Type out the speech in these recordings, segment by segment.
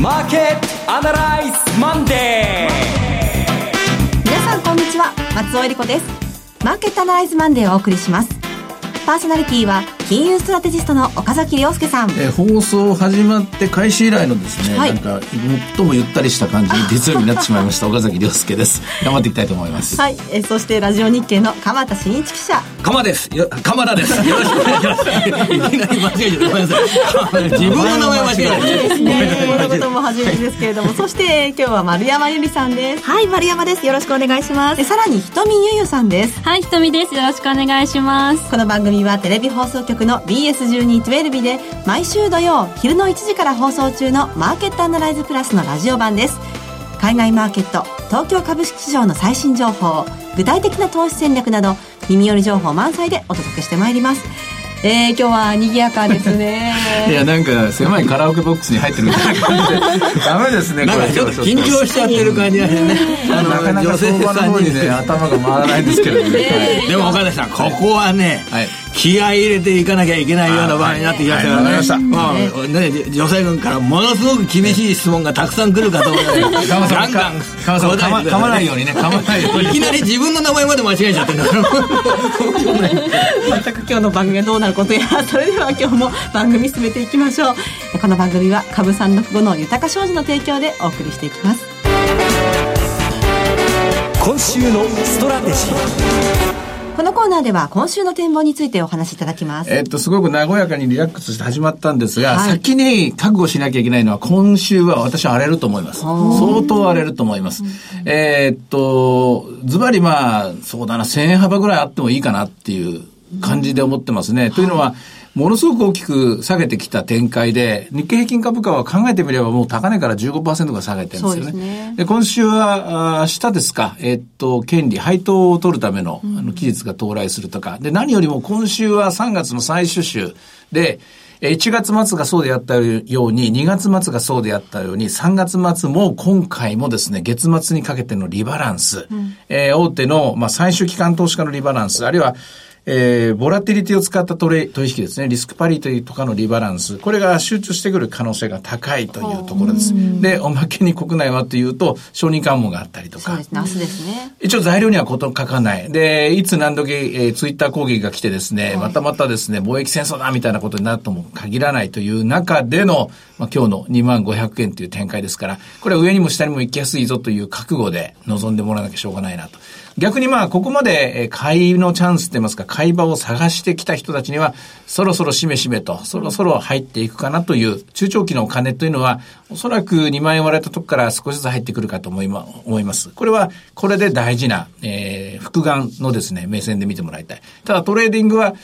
マーケットアナライズマンデー。皆さんこんにちは。松尾英里子です。マーケットアナライズマンデーをお送りします。パーソナリティは金融ストラテジストの岡崎良介さん、えー、放送始まって開始以来のですね、はい、なんか最もゆったりした感じに月曜日になってしまいました 岡崎良介です。頑張っていきたいと思います。はい、えー、そしてラジオ日経の鎌田伸一記者。鎌です。よ鎌田です。よろしくお願いします。いきなり間違えちゃごめんなさい自分の名前間違えたいいですねこのことも初めてですけれどもそして今日は丸山由里さんです。はい丸山です。よろしくお願いします。さらにひとみゆゆさんです。はいひとみです。よろしくお願いします。この番組はテレビ放送局の BS10 1212で毎週土曜昼の1時から放送中のマーケットアナライズプラスのラジオ版です。海外マーケット東京株式市場の最新情報具体的な投資戦略など耳寄り情報満載でお届けしてまいります。えー、今日は賑やかですね。いやなんか狭いカラオケボックスに入ってるみたいな感じで。ダメですねなんかちょっと緊張しちゃってる感じがね。あのなかなか相場の方にね頭が回らないんですけどね、はい、でも岡田さんここはね、はい気合い入れていかなきゃいけないような場合になってきましたからね。はいまあ、ね、女性軍からものすごく厳しい質問がたくさん来るかと思うので、ガンガン、噛まないようにね、噛まないように。いきなり自分の名前まで間違えちゃってんだから。全く今日の番組がどうなることや、それでは今日も番組進めていきましょう。この番組は株三六五の豊か商事の提供でお送りしていきます。今週のストラテジー。このコーナーでは今週の展望についてお話しいただきます。えっと、すごく和やかにリラックスして始まったんですが、はい、先に覚悟しなきゃいけないのは今週は私は荒れると思います。相当荒れると思います。えっと、ズバリまあ、そうだな、1000円幅ぐらいあってもいいかなっていう感じで思ってますね。というのは、ものすごく大きく下げてきた展開で、日経平均株価は考えてみればもう高値から15%が下げてるんですよね。ね。で今週は、明日ですか、えっと、権利、配当を取るための、あの、期日が到来するとか、で、何よりも今週は3月の最終週で、1月末がそうであったように、2月末がそうであったように、3月末も今回もですね、月末にかけてのリバランス、うん、えー、大手の、まあ、最終機関投資家のリバランス、あるいは、えー、ボラティリティを使ったトレ取引ですね、リスクパリティとかのリバランス、これが集中してくる可能性が高いというところです。で、おまけに国内はというと、承認喚問があったりとか。そうですね、明日ですね。一応材料にはこと書かない。で、いつ何時、えー、ツイッター攻撃が来てですね、はい、またまたですね、貿易戦争だみたいなことになるとも限らないという中での、まあ、今日の2万500円という展開ですから、これは上にも下にも行きやすいぞという覚悟で臨んでもらわなきゃしょうがないなと。逆にまあ、ここまで買いのチャンスって言いますか、買い場を探してきた人たちには、そろそろしめしめと、そろそろ入っていくかなという、中長期のお金というのは、おそらく2万円割れたとこから少しずつ入ってくるかと思いま、す。これは、これで大事な、えー、複眼のですね、目線で見てもらいたい。ただトレーディングは、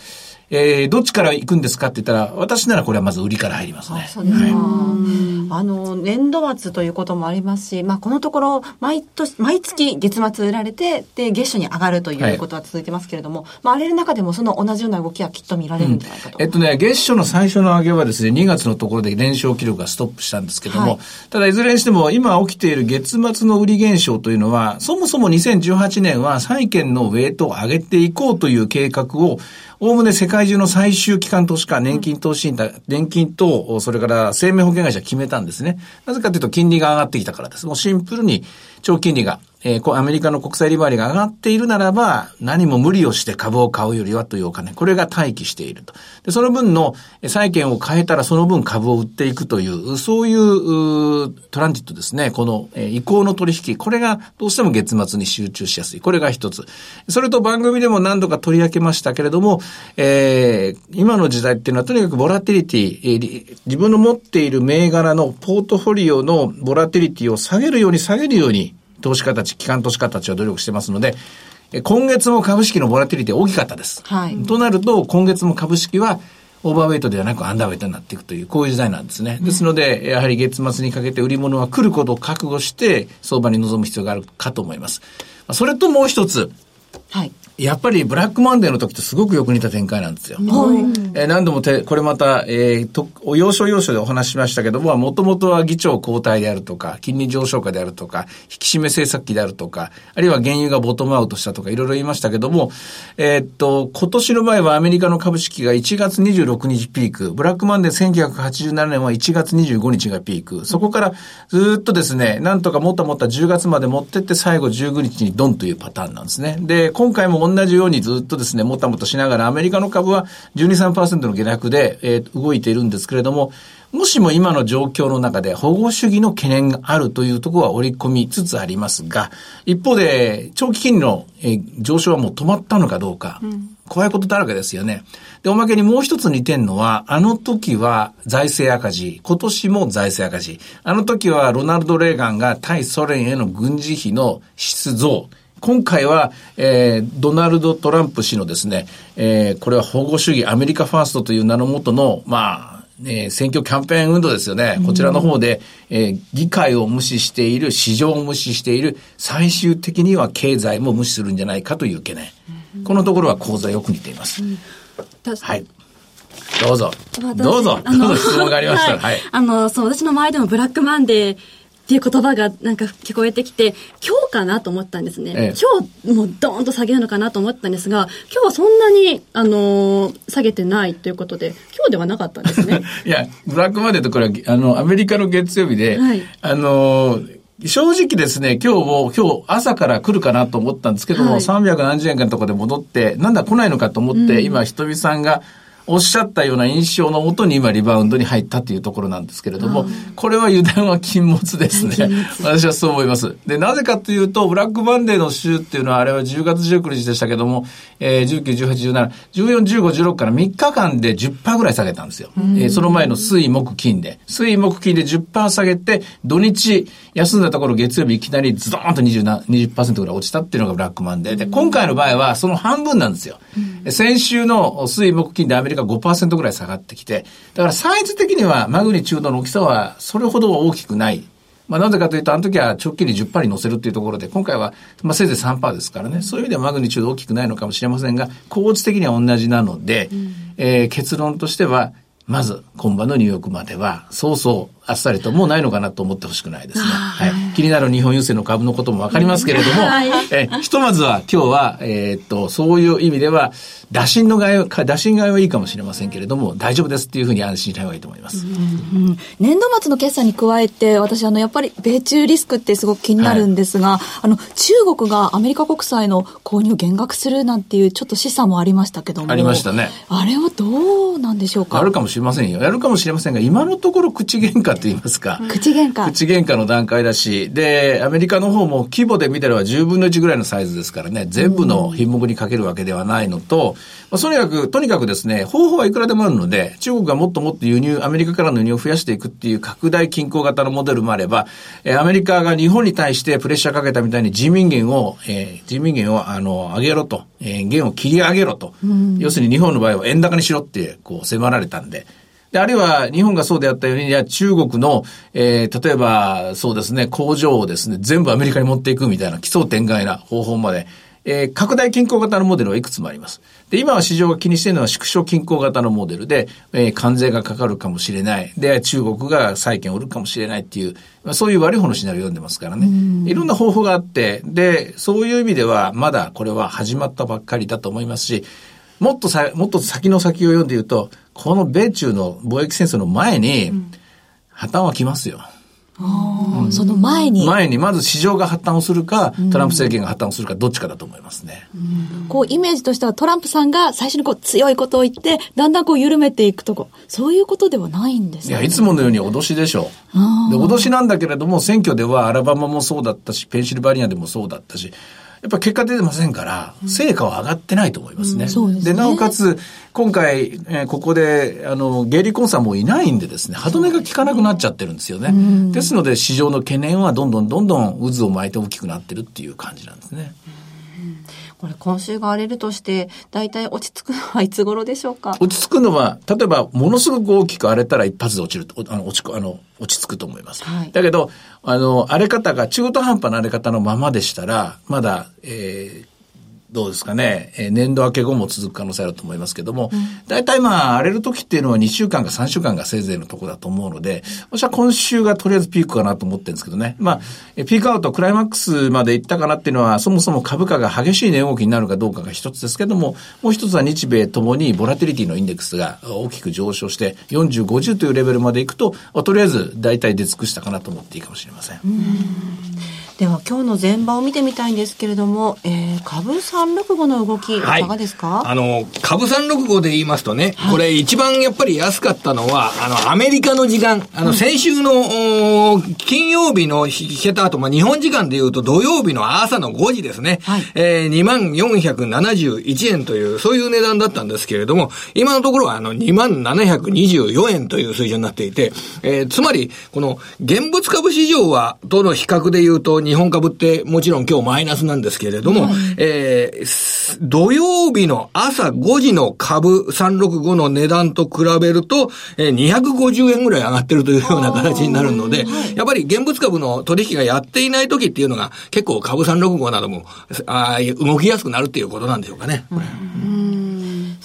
えー、どっちから行くんですかって言ったら、私ならこれはまず売りから入りますね。そうですか。はいあの、年度末ということもありますし、まあ、このところ、毎年、毎月月末売られて、で、月初に上がるということは続いてますけれども、はい、まあ、あれの中でもその同じような動きはきっと見られるんじゃないかと。うん、えっとね、月初の最初の上げはですね、2月のところで連勝記録がストップしたんですけども、はい、ただいずれにしても、今起きている月末の売り減少というのは、そもそも2018年は債券のウェイトを上げていこうという計画を、おおむね世界中の最終機関投資家、年金投資信年金と、それから生命保険会社決めたんですね。なぜかというと金利が上がってきたからです。もうシンプルに長金利がえー、アメリカの国債利回りが上がっているならば、何も無理をして株を買うよりはというお金、これが待機していると。で、その分の債券を変えたらその分株を売っていくという、そういうトランジットですね。この、えー、移行の取引、これがどうしても月末に集中しやすい。これが一つ。それと番組でも何度か取り上げましたけれども、えー、今の時代っていうのはとにかくボラティリティ、えー、自分の持っている銘柄のポートフォリオのボラティリティを下げるように下げるように投資家たち、機関投資家たちは努力してますので、今月も株式のボラティリティ大きかったです。はい。となると、今月も株式は、オーバーウェイトではなくアンダーウェイトになっていくという、こういう時代なんですね。ですので、やはり月末にかけて売り物は来ることを覚悟して、相場に臨む必要があるかと思います。それともう一つ。はい。やっぱりブラックマンデーの時とすごくよく似た展開なんですよ。はい、えー、何度もて、これまた、えー、と、要所要所でお話ししましたけども、もともとは議長交代であるとか、金利上昇下であるとか、引き締め政策期であるとか、あるいは原油がボトムアウトしたとか、いろいろ言いましたけども、えー、っと、今年の場合はアメリカの株式が1月26日ピーク、ブラックマンデー1987年は1月25日がピーク、そこからずっとですね、なんとかもったもった10月まで持ってって最後19日にドンというパターンなんですね。で、今回も同じようにずっとですね、もたもたしながら、アメリカの株は12、3%の下落で、えー、動いているんですけれども、もしも今の状況の中で保護主義の懸念があるというところは織り込みつつありますが、一方で、長期金利の、上昇はもう止まったのかどうか、うん、怖いことだらけですよね。で、おまけにもう一つ似てんのは、あの時は財政赤字、今年も財政赤字。あの時はロナルド・レーガンが対ソ連への軍事費の出増。今回は、えー、ドナルド・トランプ氏のですね、えー、これは保護主義、アメリカファーストという名のもとの、まあ、えー、選挙キャンペーン運動ですよね。こちらの方で、えー、議会を無視している、市場を無視している、最終的には経済も無視するんじゃないかという懸念。このところは講座よく似ています。はい。どうぞ。どうぞ。どうぞ質問がありましたら。はい。あの、そう、私の周りでもブラックマンデー、っていう言葉がなんか聞こえてきて、今日かなと思ったんですね。ええ、今日もうドーンと下げるのかなと思ったんですが、今日はそんなに、あのー、下げてないということで、今日ではなかったんですね。いや、ブラックマネーとこれは、あの、アメリカの月曜日で、はい、あのー正直ですね、今日も、今日朝から来るかなと思ったんですけども、はい、300何十円かのところで戻って、なんだ来ないのかと思って、うん、今、ひとみさんが、おっしゃったような印象のもとに今リバウンドに入ったというところなんですけれども、これは油断は禁物ですね。私はそう思います。で、なぜかというと、ブラックバンデーの週っていうのは、あれは10月19日でしたけども、えー、19、18、17、14、15、16から3日間で10%ぐらい下げたんですよ。えー、その前の水、木、金で。水、木、金で10%下げて、土日、休んだところ月曜日いきなりズドーンと20、20%ぐらい落ちたっていうのがブラックマンデーで、今回の場合はその半分なんですよ。先週の水、木、金でアメリカが5%ぐらい下がってきて、だからサイズ的にはマグニチュードの大きさはそれほど大きくない。まあなぜかというと、あの時は直近に10%に乗せるっていうところで、今回は、まあせいぜい3%ですからね、そういう意味ではマグニチュード大きくないのかもしれませんが、構図的には同じなので、うん、えー、結論としては、まず、今晩のニューヨークまでは、そうそうあっさりともうないのかなと思ってほしくないですね。はい。気になる日本郵政の株のこともわかりますけれども、はい、えひとまずは今日は、えー、っと、そういう意味では、打診の害は、打診害はいいかもしれませんけれども、大丈夫ですっていうふうに安心した方がいいと思います。うんうん、年度末の決算に加えて、私、あの、やっぱり米中リスクってすごく気になるんですが、はい、あの、中国がアメリカ国債の購入を減額するなんていうちょっと示唆もありましたけども。ありましたね。あれはどうなんでしょうか？やるかもしれませんよ。やるかもしれませんが、今のところ口喧嘩って言いますか。口喧嘩。口喧嘩の段階だし、で、アメリカの方も規模で見たら10分の1ぐらいのサイズですからね、全部の品目にかけるわけではないのと、まあ、とにかく、とにかくですね、方法はいくらでもあるので、中国がもっともっと輸入、アメリカからの輸入を増やしていくっていう拡大均衡型のモデルもあれば、えー、アメリカが日本に対してプレッシャーかけたみたいに人民元を、えー、人民元を、あの、上げろと、えー、元を切り上げろと、要するに日本の場合は円高にしろって、こう、迫られたんで、で、あるいは日本がそうであったように、や中国の、えー、例えば、そうですね、工場をですね、全部アメリカに持っていくみたいな奇想天外な方法まで、えー、拡大均衡型のモデルはいくつもあります。で、今は市場が気にしているのは縮小均衡型のモデルで、えー、関税がかかるかもしれない。で、中国が債券を売るかもしれないっていう、まあ、そういう悪い方のシナリオを読んでますからね。いろんな方法があって、で、そういう意味では、まだこれは始まったばっかりだと思いますし、もっとさ、もっと先の先を読んで言うと、この米中の貿易戦争の前に、破綻は来ますよ。うん、その前に？前にまず市場が破綻をするか、トランプ政権が破綻をするか、どっちかだと思いますね。うん、こう、イメージとしてはトランプさんが最初にこう強いことを言って、だんだんこう緩めていくとこ、そういうことではないんですね。いや、いつものように脅しでしょう。で、脅しなんだけれども、選挙ではアラバマもそうだったし、ペンシルバニアでもそうだったし、やっぱ結果出てませんから、成果は上がってないと思いますね。うん、で、ね、なおかつ、今回、えー、ここで、あの、ゲイリー・コンさんもいないんでですね、歯止めが効かなくなっちゃってるんですよね。ですので、市場の懸念はどんどんどんどん渦を巻いて大きくなってるっていう感じなんですね。これ今週が荒れるとして、大体落ち着くのはいつ頃でしょうか？落ち着くのは、例えばものすごく大きく荒れたら一発で落ちると、あの、落ち、あの、落ち着くと思います。はい、だけど、あの、荒れ方が中途半端な荒れ方のままでしたら、まだ、えー、どうですかね、えー、年度明け後も続く可能性あると思いますけども、大体まあ、荒れる時っていうのは2週間か3週間がせいぜいのところだと思うので、私は今週がとりあえずピークかなと思ってるんですけどね。まあ、えピークアウト、クライマックスまで行ったかなっていうのは、そもそも株価が激しい値動きになるかどうかが一つですけども、もう一つは日米ともにボラティリティのインデックスが大きく上昇して、40、50というレベルまで行くと、とりあえず大体出尽くしたかなと思っていいかもしれません。では今日の前場を見てみたいんですけれども、えー、株365の動き、い。かがですか、あの、株365で言いますとね、はい、これ一番やっぱり安かったのは、あの、アメリカの時間、あの、先週の、うん、金曜日の引けた後、まあ、日本時間で言うと土曜日の朝の5時ですね、はい、えー、2471円という、そういう値段だったんですけれども、今のところはあの、2724円という水準になっていて、えー、つまり、この、現物株市場は、との比較で言うと、日本株ってもちろん今日マイナスなんですけれども、はい、えー、土曜日の朝5時の株365の値段と比べると、えー、250円ぐらい上がってるというような形になるので、やっぱり現物株の取引がやっていない時っていうのが結構株365なども、あ動きやすくなるっていうことなんでしょうかね。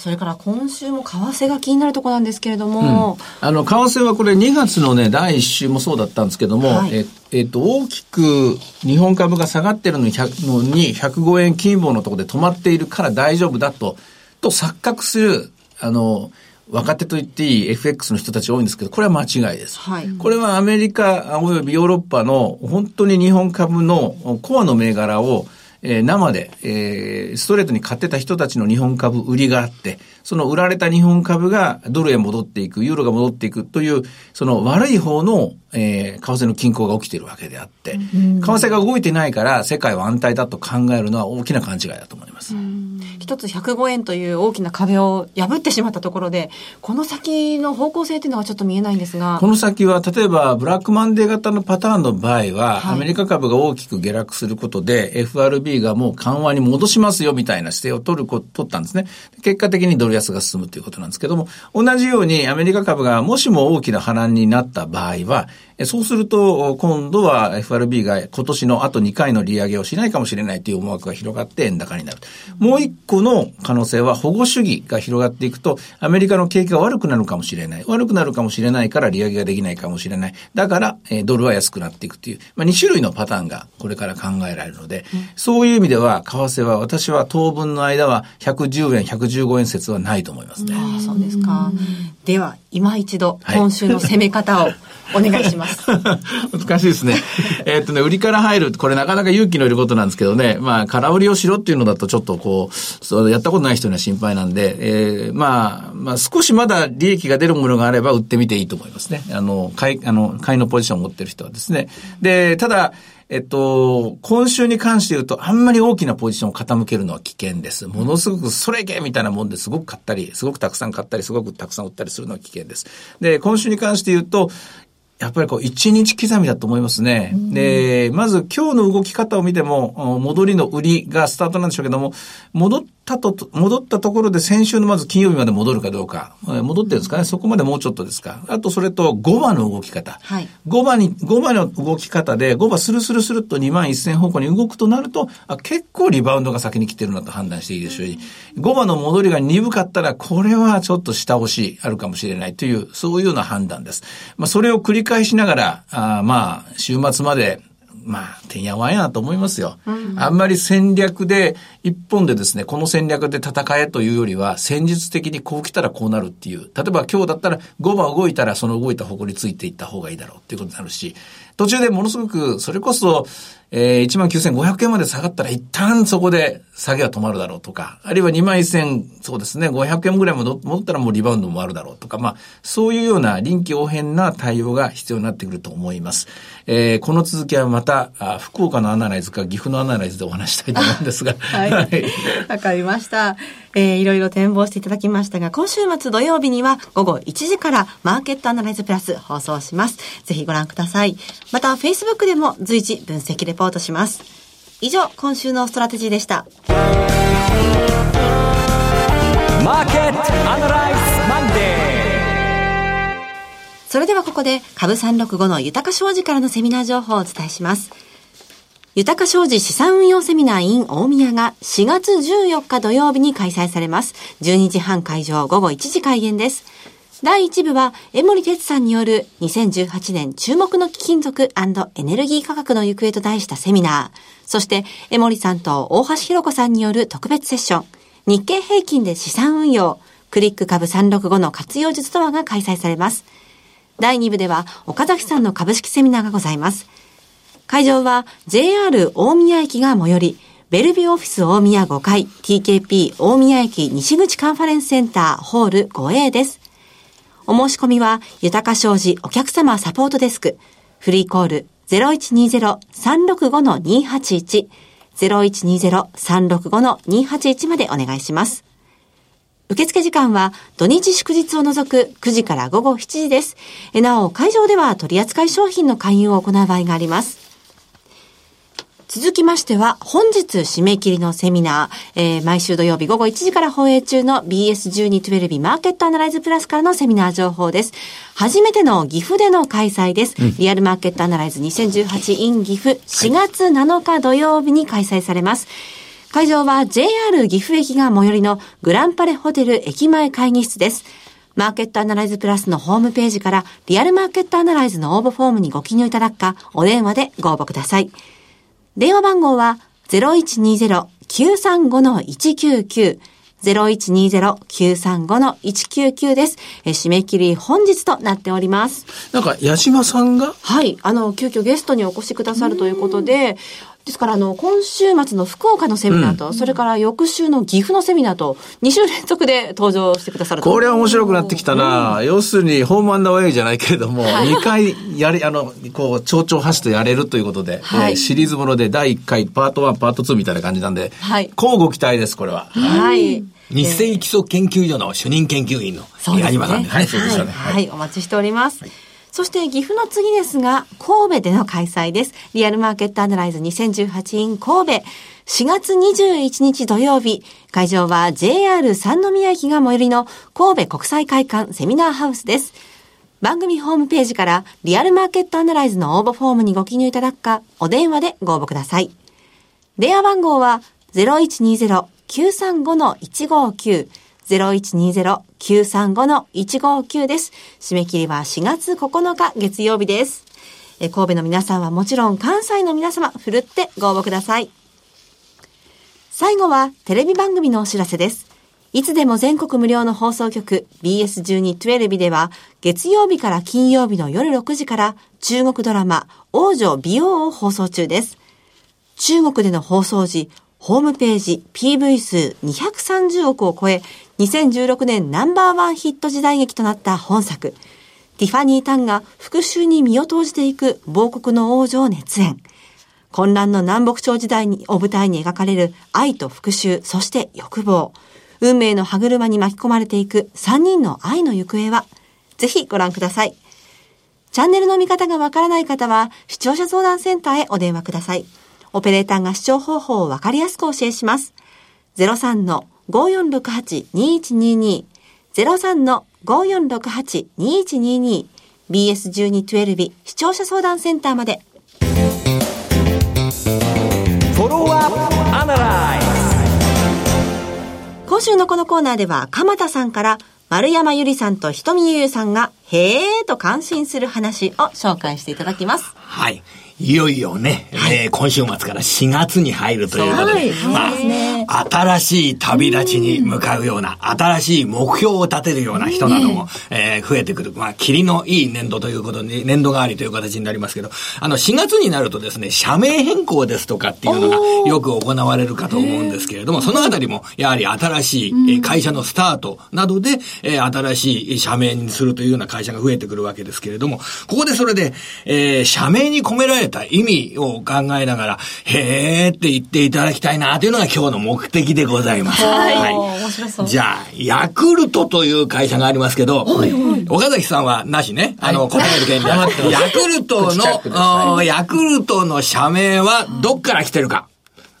それから今週も為替が気になるところなんですけれども、うん、あの為替はこれ2月のね第1週もそうだったんですけども、はい、ええっと、大きく日本株が下がってるのにのに105円金棒のところで止まっているから大丈夫だと、と錯覚する、あの、若手と言っていい FX の人たち多いんですけど、これは間違いです。はい、これはアメリカおよびヨーロッパの本当に日本株のコアの銘柄をえー、生で、えー、ストレートに買ってた人たちの日本株売りがあって、その売られた日本株がドルへ戻っていく、ユーロが戻っていくという、その悪い方の、えー、為替の均衡が起きているわけであって、為替が動いてないから世界は安泰だと考えるのは大きな勘違いだと思います。一つ105円という大きな壁を破ってしまったところで、この先の方向性というのはちょっと見えないんですが。この先は、例えば、ブラックマンデー型のパターンの場合は、はい、アメリカ株が大きく下落することで、FRB がもう緩和に戻しますよみたいな姿勢を取るこ、取ったんですね。結果的にドル安が進むということなんですけども、同じようにアメリカ株がもしも大きな波乱になった場合は、そうすると、今度は FRB が今年のあと2回の利上げをしないかもしれないという思惑が広がって円高になる。もう一個の可能性は保護主義が広がっていくと、アメリカの景気が悪くなるかもしれない。悪くなるかもしれないから利上げができないかもしれない。だから、えドルは安くなっていくという、まあ、2種類のパターンがこれから考えられるので、うん、そういう意味では、為替は私は当分の間は110円、115円説はないと思いますね。ああ、そうですか。では、今一度、今週の攻め方を お願いします。難しいですね。えっとね、売りから入る、これなかなか勇気のいることなんですけどね、まあ、空売りをしろっていうのだとちょっとこう、そやったことない人には心配なんで、えー、まあ、まあ、少しまだ利益が出るものがあれば売ってみていいと思いますね。あの、買い、あの、買いのポジションを持ってる人はですね。で、ただ、えっと、今週に関して言うと、あんまり大きなポジションを傾けるのは危険です。ものすごくそれいけみたいなもんですごく買ったり、すごくたくさん買ったり、すごくたくさん売ったりするのは危険です。で、今週に関して言うと、やっぱりこう、一日刻みだと思いますね。で、まず今日の動き方を見ても、戻りの売りがスタートなんでしょうけども、戻ったと、戻ったところで先週のまず金曜日まで戻るかどうか、戻ってるんですかね、そこまでもうちょっとですか？あとそれと5番の動き方。はい、5番に、5番の動き方で、5番スルスルスルっと2万1000方向に動くとなると、あ結構リバウンドが先に来てるなと判断していいでしょうし、5番の戻りが鈍かったら、これはちょっと下押しあるかもしれないという、そういうような判断です。まあ、それを繰り返しながら、あまあ、週末までまあ、てんやわんやと思いますよ。うん、あんまり戦略で、一本でですね、この戦略で戦えというよりは、戦術的にこう来たらこうなるっていう。例えば今日だったら5番動いたらその動いた方向についていった方がいいだろうっていうことになるし、途中でものすごく、それこそ、えー、19,500円まで下がったら一旦そこで下げは止まるだろうとか、あるいは21,000、そうですね、500円ぐらい戻ったらもうリバウンドもあるだろうとか、まあ、そういうような臨機応変な対応が必要になってくると思います。えー、この続きはまた、あ福岡のアナライズか岐阜のアナライズでお話したいと思うんですが。はい。わ、はい、かりました。えー、いろいろ展望していただきましたが、今週末土曜日には午後1時からマーケットアナライズプラス放送します。ぜひご覧ください。また、Facebook でも随時分析レポートします。以上、今週のストラテジーでした。マーケットアナライズマンデーそれではここで、株365の豊か商事からのセミナー情報をお伝えします。豊か商事資産運用セミナー in 大宮が4月14日土曜日に開催されます。12時半開場午後1時開演です。第1部は、江森哲さんによる2018年注目の貴金属エネルギー価格の行方と題したセミナー。そして、江森さんと大橋弘子さんによる特別セッション。日経平均で資産運用。クリック株365の活用術とはが開催されます。第2部では、岡崎さんの株式セミナーがございます。会場は JR 大宮駅が最寄り、ベルビューオフィス大宮5階 TKP 大宮駅西口カンファレンスセンターホール 5A です。お申し込みは、豊か商事お客様サポートデスク、フリーコール0120-365-281、0120-365-281までお願いします。受付時間は土日祝日を除く9時から午後7時です。なお、会場では取扱い商品の勧誘を行う場合があります。続きましては、本日締め切りのセミナー、えー、毎週土曜日午後1時から放映中の BS1212 マーケットアナライズプラスからのセミナー情報です。初めての岐阜での開催です。うん、リアルマーケットアナライズ 2018in 岐阜4月7日土曜日に開催されます。会場は JR 岐阜駅が最寄りのグランパレホテル駅前会議室です。マーケットアナライズプラスのホームページからリアルマーケットアナライズの応募フォームにご記入いただくか、お電話でご応募ください。電話番号は0120-935-199 0120-935-199です。え締め切り本日となっております。なんか、矢島さんが？はい。あの、急遽ゲストにお越しくださるということで、ですから、あの、今週末の福岡のセミナーと、うん、それから翌週の岐阜のセミナーと、2週連続で登場してくださるこれは面白くなってきたな、うん、要するに、ホームアンダーウェイじゃないけれども、2回やれ、あの、こう、蝶々発とやれるということで、はい、えー、シリーズもので第1回、パート1、パート2みたいな感じなんで、はい。交互期待です、これは。はい。日清基礎研究所の主任研究員の矢島さんで、はい、そうですよね。はい、お待ちしております。はいそして岐阜の次ですが、神戸での開催です。リアルマーケットアナライズ 2018in 神戸。4月21日土曜日、会場は JR 三宮駅が最寄りの神戸国際会館セミナーハウスです。番組ホームページからリアルマーケットアナライズの応募フォームにご記入いただくか、お電話でご応募ください。電話番号は0120-935-159 0120-935-159です。締め切りは4月9日月曜日です。え神戸の皆さんはもちろん関西の皆様、ふるってご応募ください。最後はテレビ番組のお知らせです。いつでも全国無料の放送局 BS1212 では月曜日から金曜日の夜6時から中国ドラマ王女美容を放送中です。中国での放送時、ホームページ PV 数230億を超え、2016年ナンバーワンヒット時代劇となった本作。ティファニー・タンが復讐に身を投じていく亡国の王女を熱演。混乱の南北朝時代にを舞台に描かれる愛と復讐、そして欲望。運命の歯車に巻き込まれていく3人の愛の行方は、ぜひご覧ください。チャンネルの見方がわからない方は、視聴者相談センターへお電話ください。オペレーターが視聴方法をわかりやすくお教えします。03-5468-2122 03-5468-2122 BS1212 視聴者相談センターまで。今週のこのコーナーでは、鎌田さんから丸山ゆりさんと瞳ゆゆさんが、へーと感心する話を紹介していただきます。はい。いよいよね、はい、えー、今週末から4月に入るということで、はい、まあ、ね、新しい旅立ちに向かうような、新しい目標を立てるような人なども、えー、増えてくる。まあ、霧のいい年度ということで、年度代わりという形になりますけど、あの、4月になるとですね、社名変更ですとかっていうのがよく行われるかと思うんですけれども、そのあたりも、やはり新しい会社のスタートなどで、えー、新しい社名にするというような会社が増えてくるわけですけれども、ここでそれで、えー、社名に込められた意味を考えながら、へーって言っていただきたいなというのが今日の目的でございます。はい。はい、面白そう。じゃあ、ヤクルトという会社がありますけど、はいはい、岡崎さんはなしね。あの、答える権利は。ヤクルトの、ヤクルトの社名はどっから来てるか。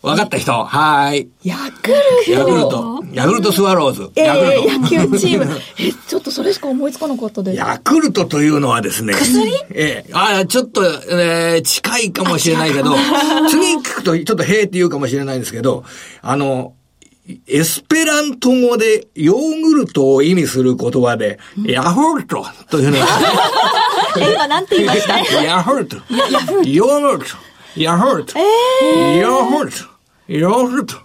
わかった人？はーい。ヤクルト？ヤクルト。ヤクルトスワローズ。え。ー、野球チーム。え、ちょっとそれしか思いつかなかったです。ヤクルトというのはですね。薬？ええあちょっと、えー、近いかもしれないけど、次聞くとちょっとへーって言うかもしれないんですけど、あの、エスペラント語でヨーグルトを意味する言葉で、ヤフルトというのが、え、今なんて言いました？ヤフルト。ヨーグルト。ヤフルト。ヤフルト。ヤフルト。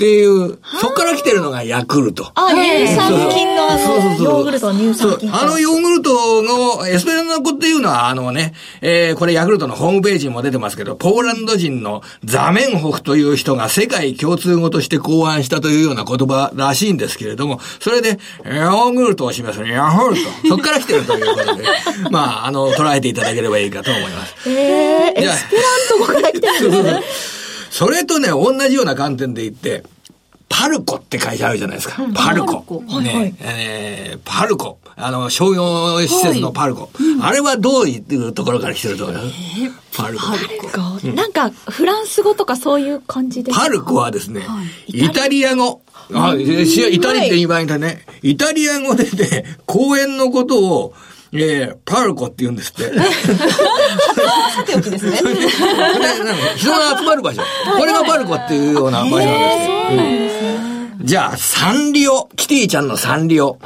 っていう、そこから来てるのがヤクルト。あ、乳酸菌のあの、そうそうそうヨーグルトの乳酸菌。あのヨーグルトのエスペラント語っていうのは、あのね、えー、これヤクルトのホームページにも出てますけど、ポーランド人のザメンホフという人が世界共通語として考案したというような言葉らしいんですけれども、それで、ヨーグルトを示すヤホルト。そこから来てるということで、まあ、あの、捉えていただければいいかと思います。えー、エじゃあスペラント語から来てるんですね。それとね、同じような観点で言って、パルコって会社あるじゃないですか。パルコ。ね、えーパルコ。あの、商業施設のパルコ。あれはどういうところから来てると思います？パルコ。なんか、フランス語とかそういう感じですか？パルコはですね、イタリア語。あ、しイタリって言い場合だね。イタリア語でね、公園のことを、えー、パルコって言うんですって。さておきですね。人が集まる場所。これがパルコっていうような場所なんですよ。うんじゃあ、サンリオ。キティちゃんのサンリオ。こ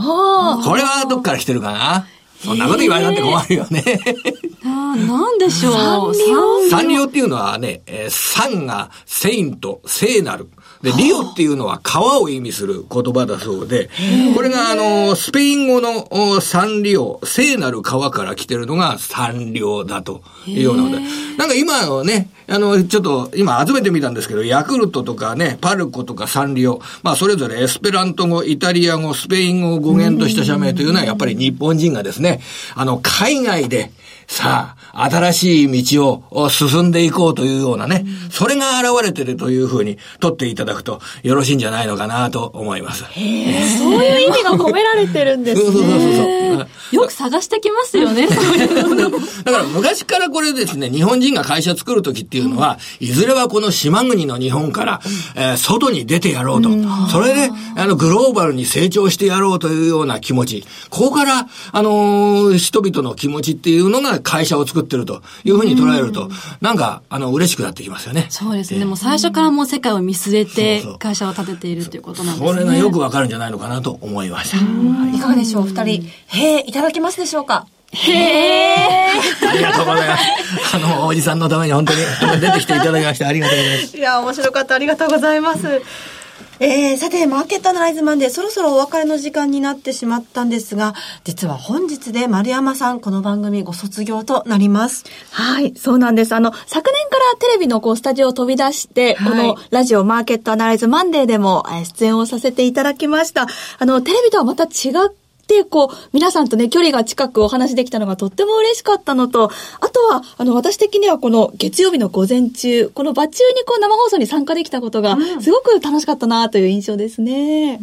れはどっから来てるかな？そんなこと言われたって困るよね。なんでしょう。サンリオっていうのはね、えーサンがセイント、聖なる。で、リオっていうのは川を意味する言葉だそうで、これがあの、スペイン語のおサンリオ、聖なる川から来てるのがサンリオだというようなので、なんか今のね、あの、ちょっと今集めてみたんですけど、ヤクルトとかね、パルコとかサンリオ、まあそれぞれエスペラント語、イタリア語、スペイン語を語源とした社名というのはやっぱり日本人がですね、あの、海外で、さあ、新しい道を進んでいこうというようなね、それが現れてるというふうに取っていただくとよろしいんじゃないのかなと思います。そういう意味が込められてるんですそうそうそうね。そう。よく探してきますよね、そういうの。だから昔からこれですね、日本人が会社作るときっていうのは、いずれはこの島国の日本から、えー外に出てやろうと。それで、あの、グローバルに成長してやろうというような気持ち。ここから、あのー人々の気持ちっていうのが会社を作ってるというふうに捉えると、なんか、あの、嬉しくなってきますよね。そうですね。もう最初からもう世界を見据えて会社を立てているということなんですね。これがよくわかるんじゃないのかなと思いました。いかがでしょう、お二人。へえ、いただけますでしょうか？ありがとうございます。あの、おじさんのために本当に出てきていただきましてありがとうございます。いや、面白かった。ありがとうございます。えー、さて、マーケットアナライズマンデー、そろそろお別れの時間になってしまったんですが、実は本日で丸山さん、この番組ご卒業となります。はい、そうなんです。あの、昨年からテレビのこうスタジオを飛び出して、はいこのラジオマーケットアナライズマンデーでもえー出演をさせていただきました。あの、テレビとはまた違って、こう、皆さんとね、距離が近くお話できたのがとっても嬉しかったのと、あとは、あの、私的にはこの月曜日の午前中、この場中にこう生放送に参加できたことが、すごく楽しかったなという印象ですね。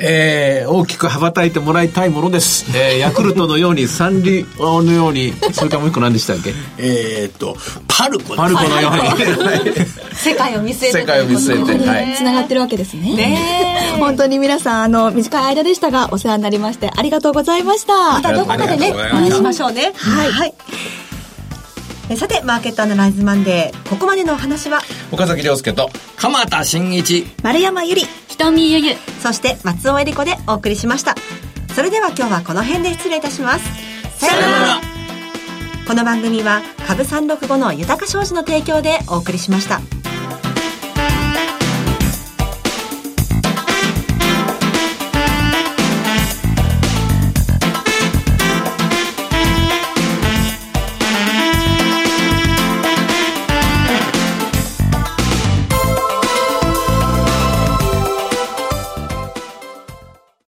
えー、大きく羽ばたいてもらいたいものです。えー、ヤクルトのように、サンリオのように、それからもう一個何でしたっけ？えーっと、パルコパルコのように。世界を見据えて世界を見据えて、はい。つながってるわけですね。ね本当に皆さん、あの、短い間でしたが、お世話になりまして、ありがとうございました。またどこかでね、お会いしましょうね。はい。はい。えさて、マーケットアナライズマンデー、ここまでのお話は、岡崎亮介と、鎌田新一。丸山ゆり。瞳ゆゆ。そして松尾恵理子でお送りしました。それでは今日はこの辺で失礼いたします。さようなら。この番組は株365の豊か商事の提供でお送りしました。